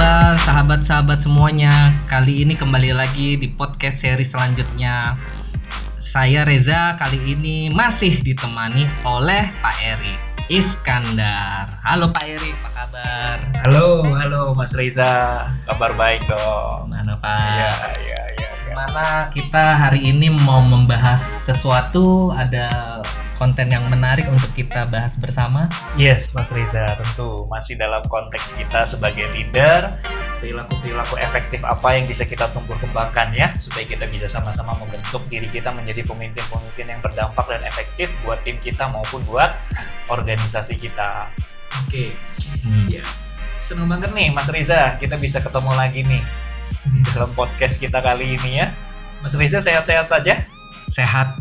kabar sahabat-sahabat semuanya? Kali ini kembali lagi di podcast seri selanjutnya. Saya Reza kali ini masih ditemani oleh Pak Eri Iskandar. Halo Pak Eri, apa kabar? Halo, halo Mas Reza. Kabar baik dong. Mana Pak? Iya, iya, Gimana kita hari ini mau membahas sesuatu ada konten yang menarik untuk kita bahas bersama. Yes, Mas Reza, tentu masih dalam konteks kita sebagai leader, perilaku-perilaku efektif apa yang bisa kita tumbuh kembangkan ya, supaya kita bisa sama-sama membentuk diri kita menjadi pemimpin-pemimpin yang berdampak dan efektif buat tim kita maupun buat organisasi kita. Oke, Hmm. ya. Seneng banget nih Mas Reza, kita bisa ketemu lagi nih dalam podcast kita kali ini ya. Mas Reza sehat-sehat saja? Sehat,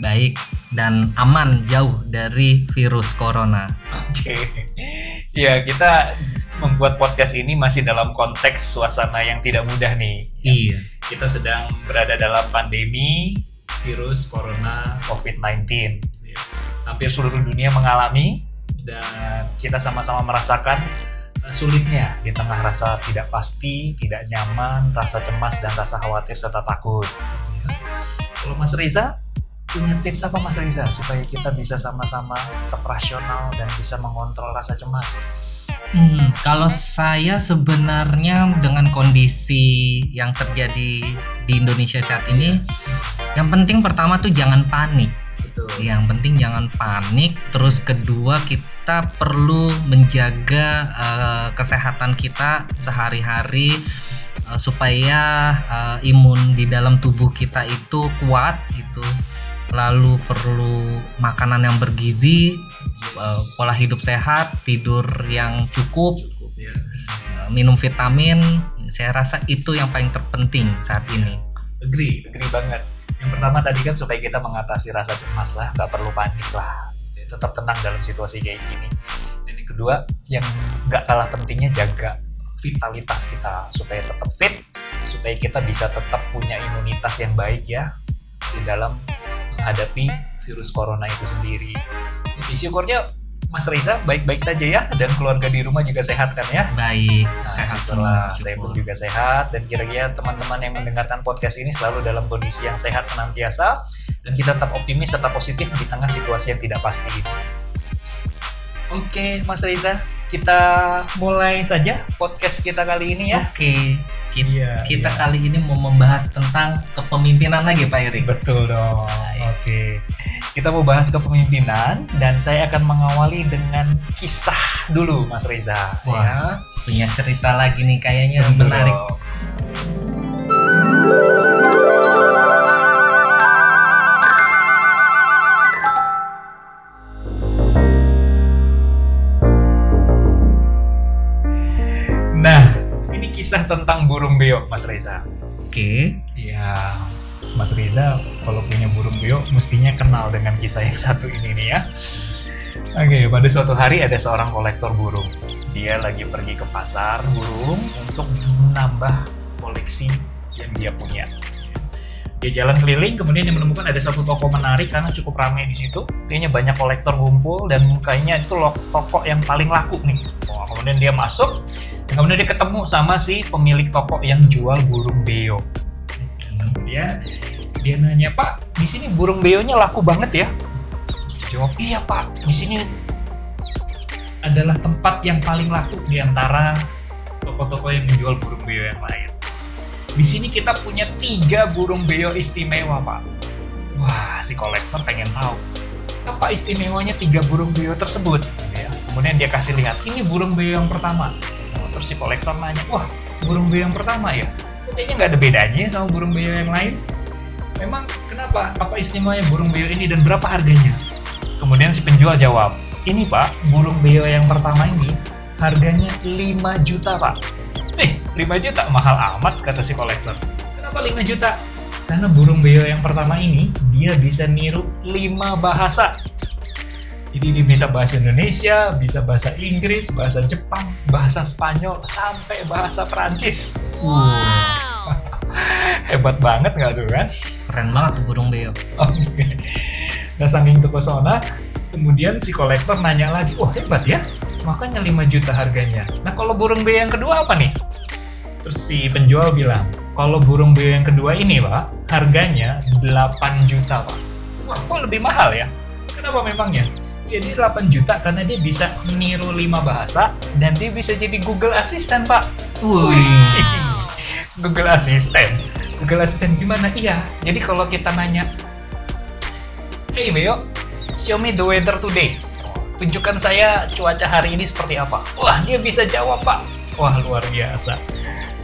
baik, dan aman jauh dari virus corona. Oke. Ya, kita membuat podcast ini masih dalam konteks suasana yang tidak mudah nih. Iya. Kita sedang berada dalam pandemi virus corona COVID-19. Ya. Hampir seluruh dunia mengalami dan kita sama-sama merasakan sulitnya di tengah rasa tidak pasti, tidak nyaman, rasa cemas dan rasa khawatir serta takut. Ya. Kalau Mas Reza punya tips apa Mas Riza supaya kita bisa sama-sama tetap rasional dan bisa mengontrol rasa cemas? Hmm, kalau saya sebenarnya dengan kondisi yang terjadi di Indonesia saat ini, yang penting pertama tuh jangan panik. Betul. Yang penting jangan panik. Terus kedua kita perlu menjaga eh, kesehatan kita sehari-hari eh, supaya eh, imun di dalam tubuh kita itu kuat gitu. Lalu perlu makanan yang bergizi, eh, pola hidup sehat, tidur yang cukup, Cukup ya. eh, minum vitamin. Saya rasa itu yang paling terpenting saat ini. Agree, agree banget. Pertama tadi kan supaya kita mengatasi rasa cemas lah, nggak perlu panik lah. Tetap tenang dalam situasi kayak gini. Dan yang kedua, yang nggak kalah pentingnya jaga vitalitas kita supaya tetap fit, supaya kita bisa tetap punya imunitas yang baik ya di dalam menghadapi virus corona itu sendiri. Jadi syukurnya Mas Riza baik-baik saja ya dan keluarga di rumah juga sehat kan ya? Baik, Nah, sehat. Saya pun juga sehat dan kira-kira teman-teman yang mendengarkan podcast ini selalu dalam kondisi yang sehat senantiasa dan kita tetap optimis tetap positif di tengah situasi yang tidak pasti ini. Oke, Mas Reza, kita mulai saja podcast kita kali ini ya. Oke, kita, Iya, kita iya. kali ini mau membahas tentang kepemimpinan lagi Pak Erik. Betul dong. Oke. Kita mau bahas kepemimpinan dan saya akan mengawali dengan kisah dulu Mas Reza. Wah, ya. Punya cerita lagi nih kayaknya Betul menarik. dong. Kisah tentang burung beo, Mas Reza. Oke, Ya, Mas Reza kalau punya burung beo mestinya kenal dengan kisah yang satu ini nih ya. Oke, pada suatu hari ada seorang kolektor burung. Dia lagi pergi ke pasar burung untuk menambah koleksi yang dia punya. Dia jalan keliling, kemudian dia menemukan ada satu toko menarik karena cukup ramai di situ. Kayaknya banyak kolektor ngumpul dan kayaknya itu toko yang paling laku nih. Wah, kemudian dia masuk, kemudian dia ketemu sama si pemilik toko yang jual burung beo. Kemudian dia nanya, Pak, di sini burung beonya laku banget ya? Jawab, iya Pak, di sini adalah tempat yang paling laku di antara toko-toko yang menjual burung beo yang lain. Di sini kita punya tiga burung beo istimewa, Pak. Wah, si kolektor pengen tahu apa istimewanya tiga burung beo tersebut. Ya. Kemudian dia kasih lihat, ini burung beo yang pertama. Terus si kolektor nanya, wah, burung beo yang pertama ya? Kayaknya nggak ada bedanya sama burung beo yang lain. Memang kenapa? Apa istimewanya burung beo ini dan berapa harganya? Kemudian si penjual jawab, ini pak, burung beo yang pertama ini harganya 5 juta pak. Eh, 5 juta mahal amat kata si kolektor. Kenapa 5 juta? Karena burung beo yang pertama ini dia bisa niru 5 bahasa. Jadi dia bisa bahasa Indonesia, bisa bahasa Inggris, bahasa Jepang, bahasa Spanyol, sampai bahasa Perancis. Hebat banget nggak tuh kan? keren banget tuh burung beo. Oke. Nah saking terpesona, Kemudian si kolektor nanya lagi, wah hebat ya, makanya 5 juta harganya. Nah kalau burung beo yang kedua apa nih? Terus si penjual bilang, kalau burung beo yang kedua ini pak, harganya 8 juta pak. Wah kok lebih mahal ya? Kenapa memangnya? Jadi 8 juta karena dia bisa meniru 5 bahasa dan dia bisa jadi Google Assistant pak. Wih. Google Assistant. Google Assistant gimana? Iya. Jadi kalau kita nanya, Hey Beo, show me the weather today. Tunjukkan saya cuaca hari ini seperti apa. Wah, dia bisa jawab pak. Wah, luar biasa.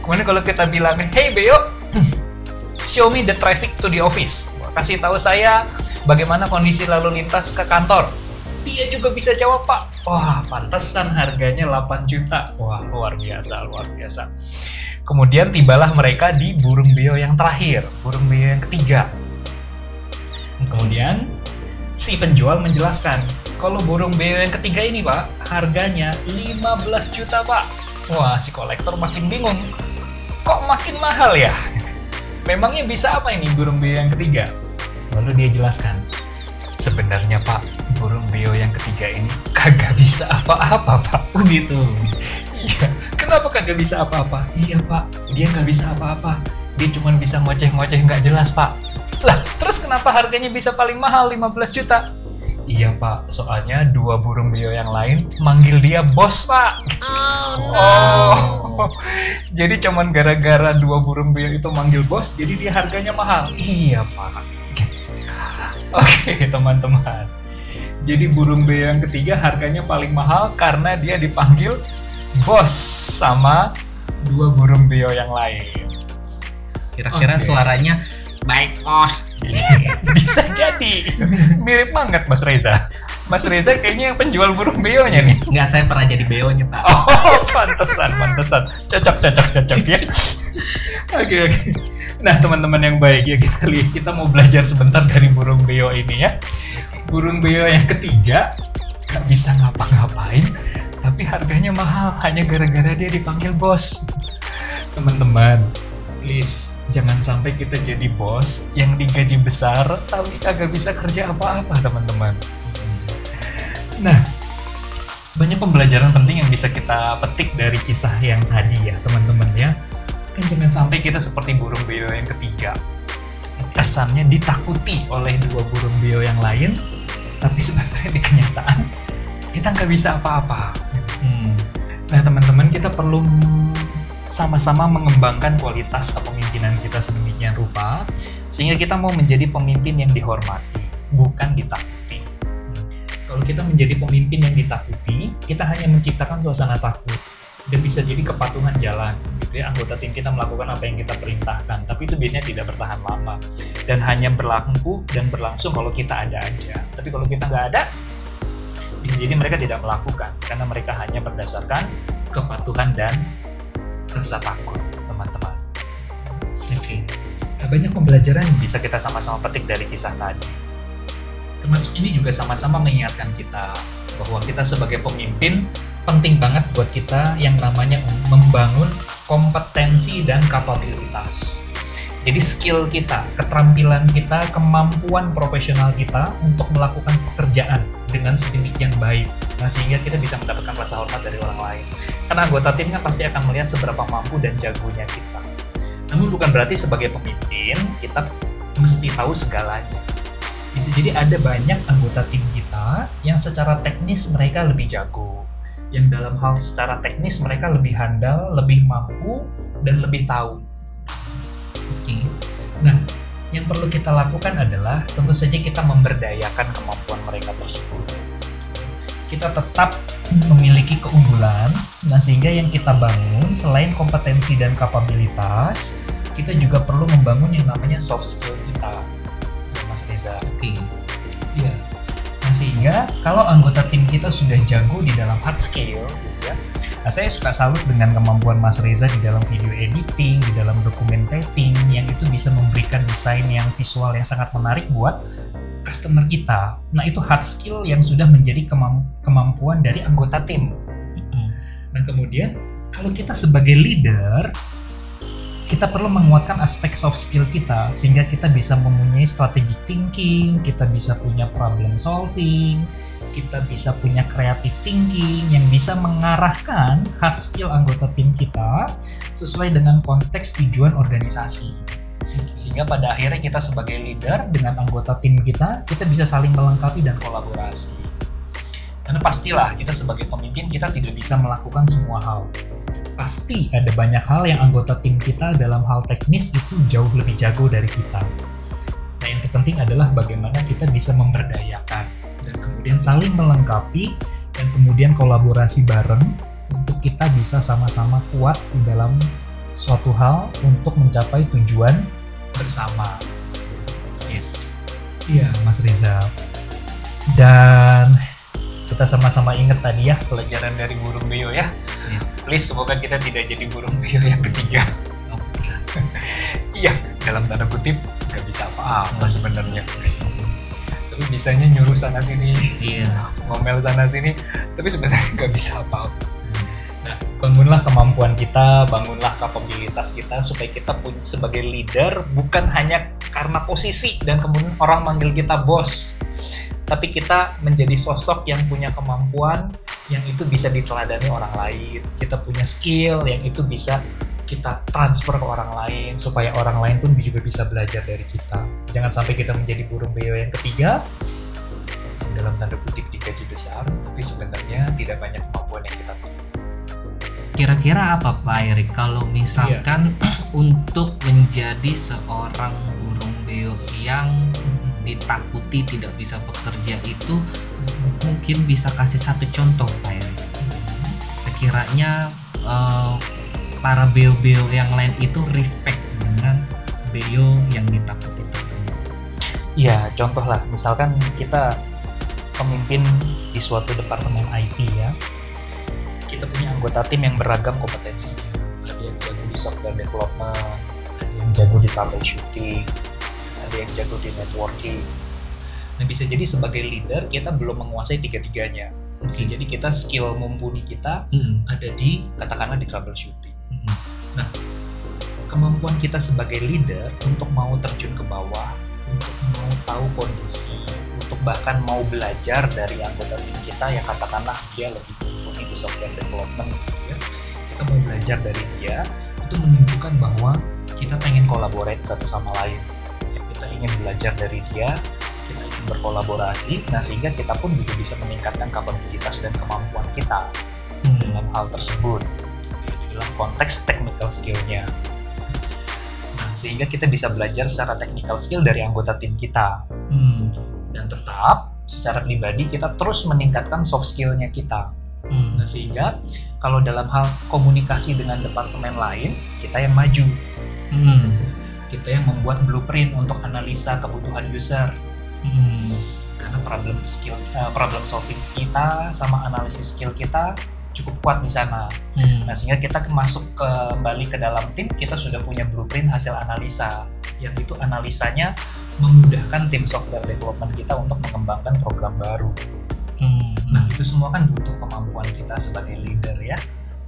Kemudian kalau kita bilang, Hey Beo, show me the traffic to the office. Kasih tahu saya bagaimana kondisi lalu lintas ke kantor. Dia juga bisa jawab pak. Wah, pantesan harganya 8 juta. Wah, luar biasa, luar biasa. Kemudian tibalah mereka di burung beo yang terakhir, burung beo yang ketiga. Kemudian si penjual menjelaskan, kalau burung beo yang ketiga ini pak, harganya 15 juta pak. Wah, si kolektor makin bingung. Kok makin mahal ya? Memangnya bisa apa ini burung beo yang ketiga? Lalu dia jelaskan, sebenarnya pak, burung beo yang ketiga ini kagak bisa apa-apa pak. Oh gitu. Iya, kenapa kagak bisa apa-apa? Iya pak, dia nggak bisa apa-apa. Dia cuma bisa ngoceh-ngoceh nggak jelas pak. Lah, terus kenapa harganya bisa paling mahal 15 juta? Iya pak, soalnya dua burung beo yang lain manggil dia bos pak. Oh, jadi cuman gara-gara dua burung beo itu manggil bos, jadi dia harganya mahal. Iya pak. Oke teman-teman. Jadi burung beo yang ketiga harganya paling mahal karena dia dipanggil bos sama dua burung beo yang lain. Kira-kira Oke. suaranya baik bos. Bisa jadi. Mirip banget Mas Reza. Mas Reza kayaknya yang penjual burung beonya nih. Nggak saya pernah jadi beonya pak. Oh, pantesan, pantesan. Cocok, cocok, cocok ya. Oke, oke. Nah, teman-teman yang baik ya kita lihat kita mau belajar sebentar dari burung beo ini ya. Burung beo yang ketiga nggak bisa ngapa-ngapain, tapi harganya mahal hanya gara-gara dia dipanggil bos. Teman-teman, please jangan sampai kita jadi bos yang digaji besar tapi kagak bisa kerja apa-apa, teman-teman. Nah, banyak pembelajaran penting yang bisa kita petik dari kisah yang tadi ya teman-teman ya kan jangan sampai kita seperti burung beo yang ketiga kesannya ditakuti oleh dua burung beo yang lain tapi sebenarnya di kenyataan kita nggak bisa apa-apa Hmm. nah teman-teman kita perlu sama-sama mengembangkan kualitas kepemimpinan kita sedemikian rupa sehingga kita mau menjadi pemimpin yang dihormati bukan ditakuti kalau kita menjadi pemimpin yang ditakuti, kita hanya menciptakan suasana takut. Dan bisa jadi kepatuhan jalan, gitu ya. Anggota tim kita melakukan apa yang kita perintahkan, tapi itu biasanya tidak bertahan lama. Dan hanya berlaku dan berlangsung kalau kita ada aja. Tapi kalau kita nggak ada, bisa jadi mereka tidak melakukan, karena mereka hanya berdasarkan kepatuhan dan rasa takut, teman-teman. Oke. Nah, banyak pembelajaran yang bisa kita sama-sama petik dari kisah tadi termasuk ini juga sama-sama mengingatkan kita bahwa kita sebagai pemimpin penting banget buat kita yang namanya membangun kompetensi dan kapabilitas. Jadi skill kita, keterampilan kita, kemampuan profesional kita untuk melakukan pekerjaan dengan sedemikian baik. Nah, sehingga kita bisa mendapatkan rasa hormat dari orang lain. Karena anggota tim kan pasti akan melihat seberapa mampu dan jagonya kita. Namun bukan berarti sebagai pemimpin kita mesti tahu segalanya jadi ada banyak anggota tim kita yang secara teknis mereka lebih jago yang dalam hal secara teknis mereka lebih handal, lebih mampu, dan lebih tahu. Oke. Nah, yang perlu kita lakukan adalah tentu saja kita memberdayakan kemampuan mereka tersebut. Kita tetap memiliki keunggulan, nah sehingga yang kita bangun selain kompetensi dan kapabilitas, kita juga perlu membangun yang namanya soft skill kita. Mas Reza. Oke. Iya. Nah, sehingga kalau anggota tim kita sudah jago di dalam hard skill, gitu ya. Nah, saya suka salut dengan kemampuan Mas Reza di dalam video editing, di dalam documentating, yang itu bisa memberikan desain yang visual yang sangat menarik buat customer kita. Nah, itu hard skill yang sudah menjadi kemam- kemampuan dari anggota tim. Mm-mm. Nah, kemudian kalau kita sebagai leader, kita perlu menguatkan aspek soft skill kita sehingga kita bisa mempunyai strategic thinking, kita bisa punya problem solving, kita bisa punya creative thinking yang bisa mengarahkan hard skill anggota tim kita sesuai dengan konteks tujuan organisasi. Sehingga pada akhirnya kita sebagai leader dengan anggota tim kita, kita bisa saling melengkapi dan kolaborasi. Karena pastilah kita sebagai pemimpin kita tidak bisa melakukan semua hal. Pasti ada banyak hal yang anggota tim kita dalam hal teknis itu jauh lebih jago dari kita. Nah yang terpenting adalah bagaimana kita bisa memberdayakan dan kemudian saling melengkapi dan kemudian kolaborasi bareng untuk kita bisa sama-sama kuat di dalam suatu hal untuk mencapai tujuan bersama. Iya. Iya, Mas Riza. Dan kita sama-sama ingat tadi ya pelajaran dari burung beo ya. Iya. Please semoga kita tidak jadi burung beo yang ketiga. Iya, dalam tanda kutip nggak bisa apa-apa sebenarnya. Tapi bisanya nyuruh sana sini, Iya. ngomel sana sini, tapi sebenarnya nggak bisa apa-apa. Nah, bangunlah kemampuan kita, bangunlah kapabilitas kita supaya kita pun sebagai leader bukan hanya karena posisi dan kemudian orang manggil kita bos, tapi kita menjadi sosok yang punya kemampuan yang itu bisa diteladani orang lain. Kita punya skill yang itu bisa kita transfer ke orang lain supaya orang lain pun juga bisa belajar dari kita. Jangan sampai kita menjadi burung beo yang ketiga dalam tanda kutip digaji besar, tapi sebenarnya tidak banyak kemampuan yang kita punya. Kira-kira apa Pak Erik kalau misalkan untuk menjadi seorang burung beo yang ditakuti tidak bisa bekerja itu mungkin bisa kasih satu contoh Pak Erik. Sekiranya eh, para beo-beo yang lain itu respect dengan beo yang ditakuti. Iya, contoh lah, misalkan kita pemimpin di suatu departemen IT ya, kita punya anggota tim yang beragam kompetensinya. Ada yang jago di software development, ada yang jago di troubleshooting, ada yang jago di networking. Nah, bisa jadi sebagai leader kita belum menguasai tiga-tiganya. Bisa jadi kita skill mumpuni kita Hmm. ada di katakanlah di troubleshooting. Hmm. kemampuan kita sebagai leader untuk mau terjun ke bawah, untuk mau tahu kondisi, untuk bahkan mau belajar dari anggota tim kita yang katakanlah dia lebih mumpuni di software development gitu ya. Kita mau belajar dari dia, itu menunjukkan bahwa kita pengen kolaborate satu sama lain. Ingin belajar dari dia, kita ingin berkolaborasi, nah sehingga kita pun juga bisa meningkatkan kapabilitas dan kemampuan kita Hmm. dalam hal tersebut dalam konteks technical skill-nya. Nah, sehingga kita bisa belajar secara technical skill dari anggota tim kita Hmm. dan tetap secara pribadi kita terus meningkatkan soft skill-nya kita. Hmm. Nah, sehingga kalau dalam hal komunikasi dengan departemen lain, kita yang maju. Hmm. Kita yang membuat blueprint untuk analisa kebutuhan user. Hmm. Karena problem skill eh, problem solving kita sama analisis skill kita cukup kuat di sana. Hmm. Nah, sehingga kita masuk kembali ke dalam tim, kita sudah punya blueprint hasil analisa. Yang itu analisanya memudahkan tim software development kita untuk mengembangkan program baru. Hmm. Nah, itu semua kan butuh kemampuan kita sebagai leader ya,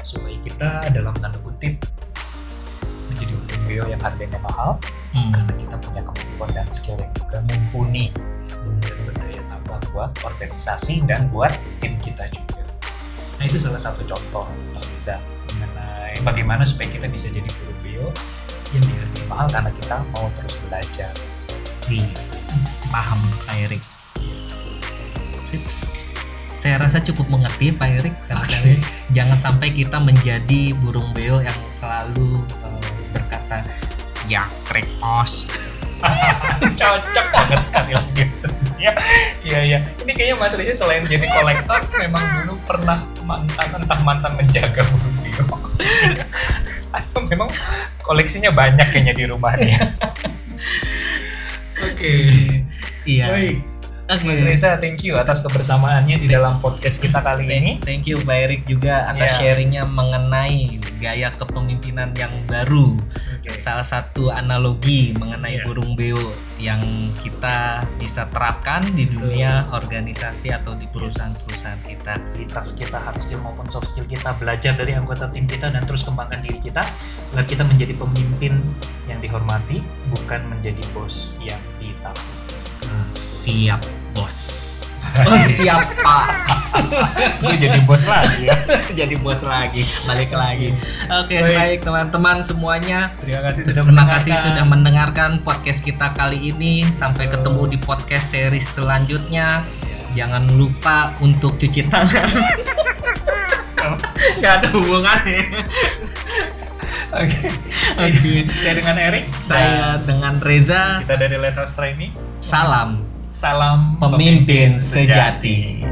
supaya kita dalam tanda kutip beo yang harganya mahal, Hmm. karena kita punya kemampuan dan skill yang juga mumpuni dan berdaya tambah buat organisasi dan buat tim kita juga. Nah itu salah satu contoh Mas Riza mengenai bagaimana supaya kita bisa jadi guru bio yang dihargai mahal karena kita mau terus belajar. Iya, paham Pak Erik. Saya rasa cukup mengerti Pak Erik. Karena Oke. Jangan sampai kita menjadi burung beo yang selalu ya krekos. Cocok banget sekali lagi sebenarnya. Iya iya. Ini kayaknya Mas Riza selain jadi kolektor memang dulu pernah mantan entah mantan menjaga guru bio. Atau memang koleksinya banyak kayaknya di rumahnya. Oke. Iya. Baik. Oke. Mas Reza, thank you atas kebersamaannya di dalam podcast kita kali ini. Thank, you Pak Erik juga atas Iya. sharingnya mengenai gaya kepemimpinan yang baru. Oke. Salah satu analogi mengenai Iya. burung beo yang kita bisa terapkan di dunia organisasi atau di perusahaan-perusahaan kita. Kualitas kita, hard skill maupun soft skill kita, belajar dari anggota tim kita dan terus kembangkan diri kita agar kita menjadi pemimpin yang dihormati, bukan menjadi bos yang. Siap, bos. Oh siapa? Gue jadi bos lagi ya. Jadi bos lagi, balik lagi. Oke, Baik. baik teman-teman semuanya. Terima kasih sudah Terima kasih sudah mendengarkan podcast kita kali ini. Sampai ketemu di podcast series selanjutnya. Jangan lupa untuk cuci tangan. Gak ada hubungannya. Oke. Oke. Saya dengan Erik. Saya dengan Reza. Kita dari Let's Training. Salam Salam pemimpin sejati.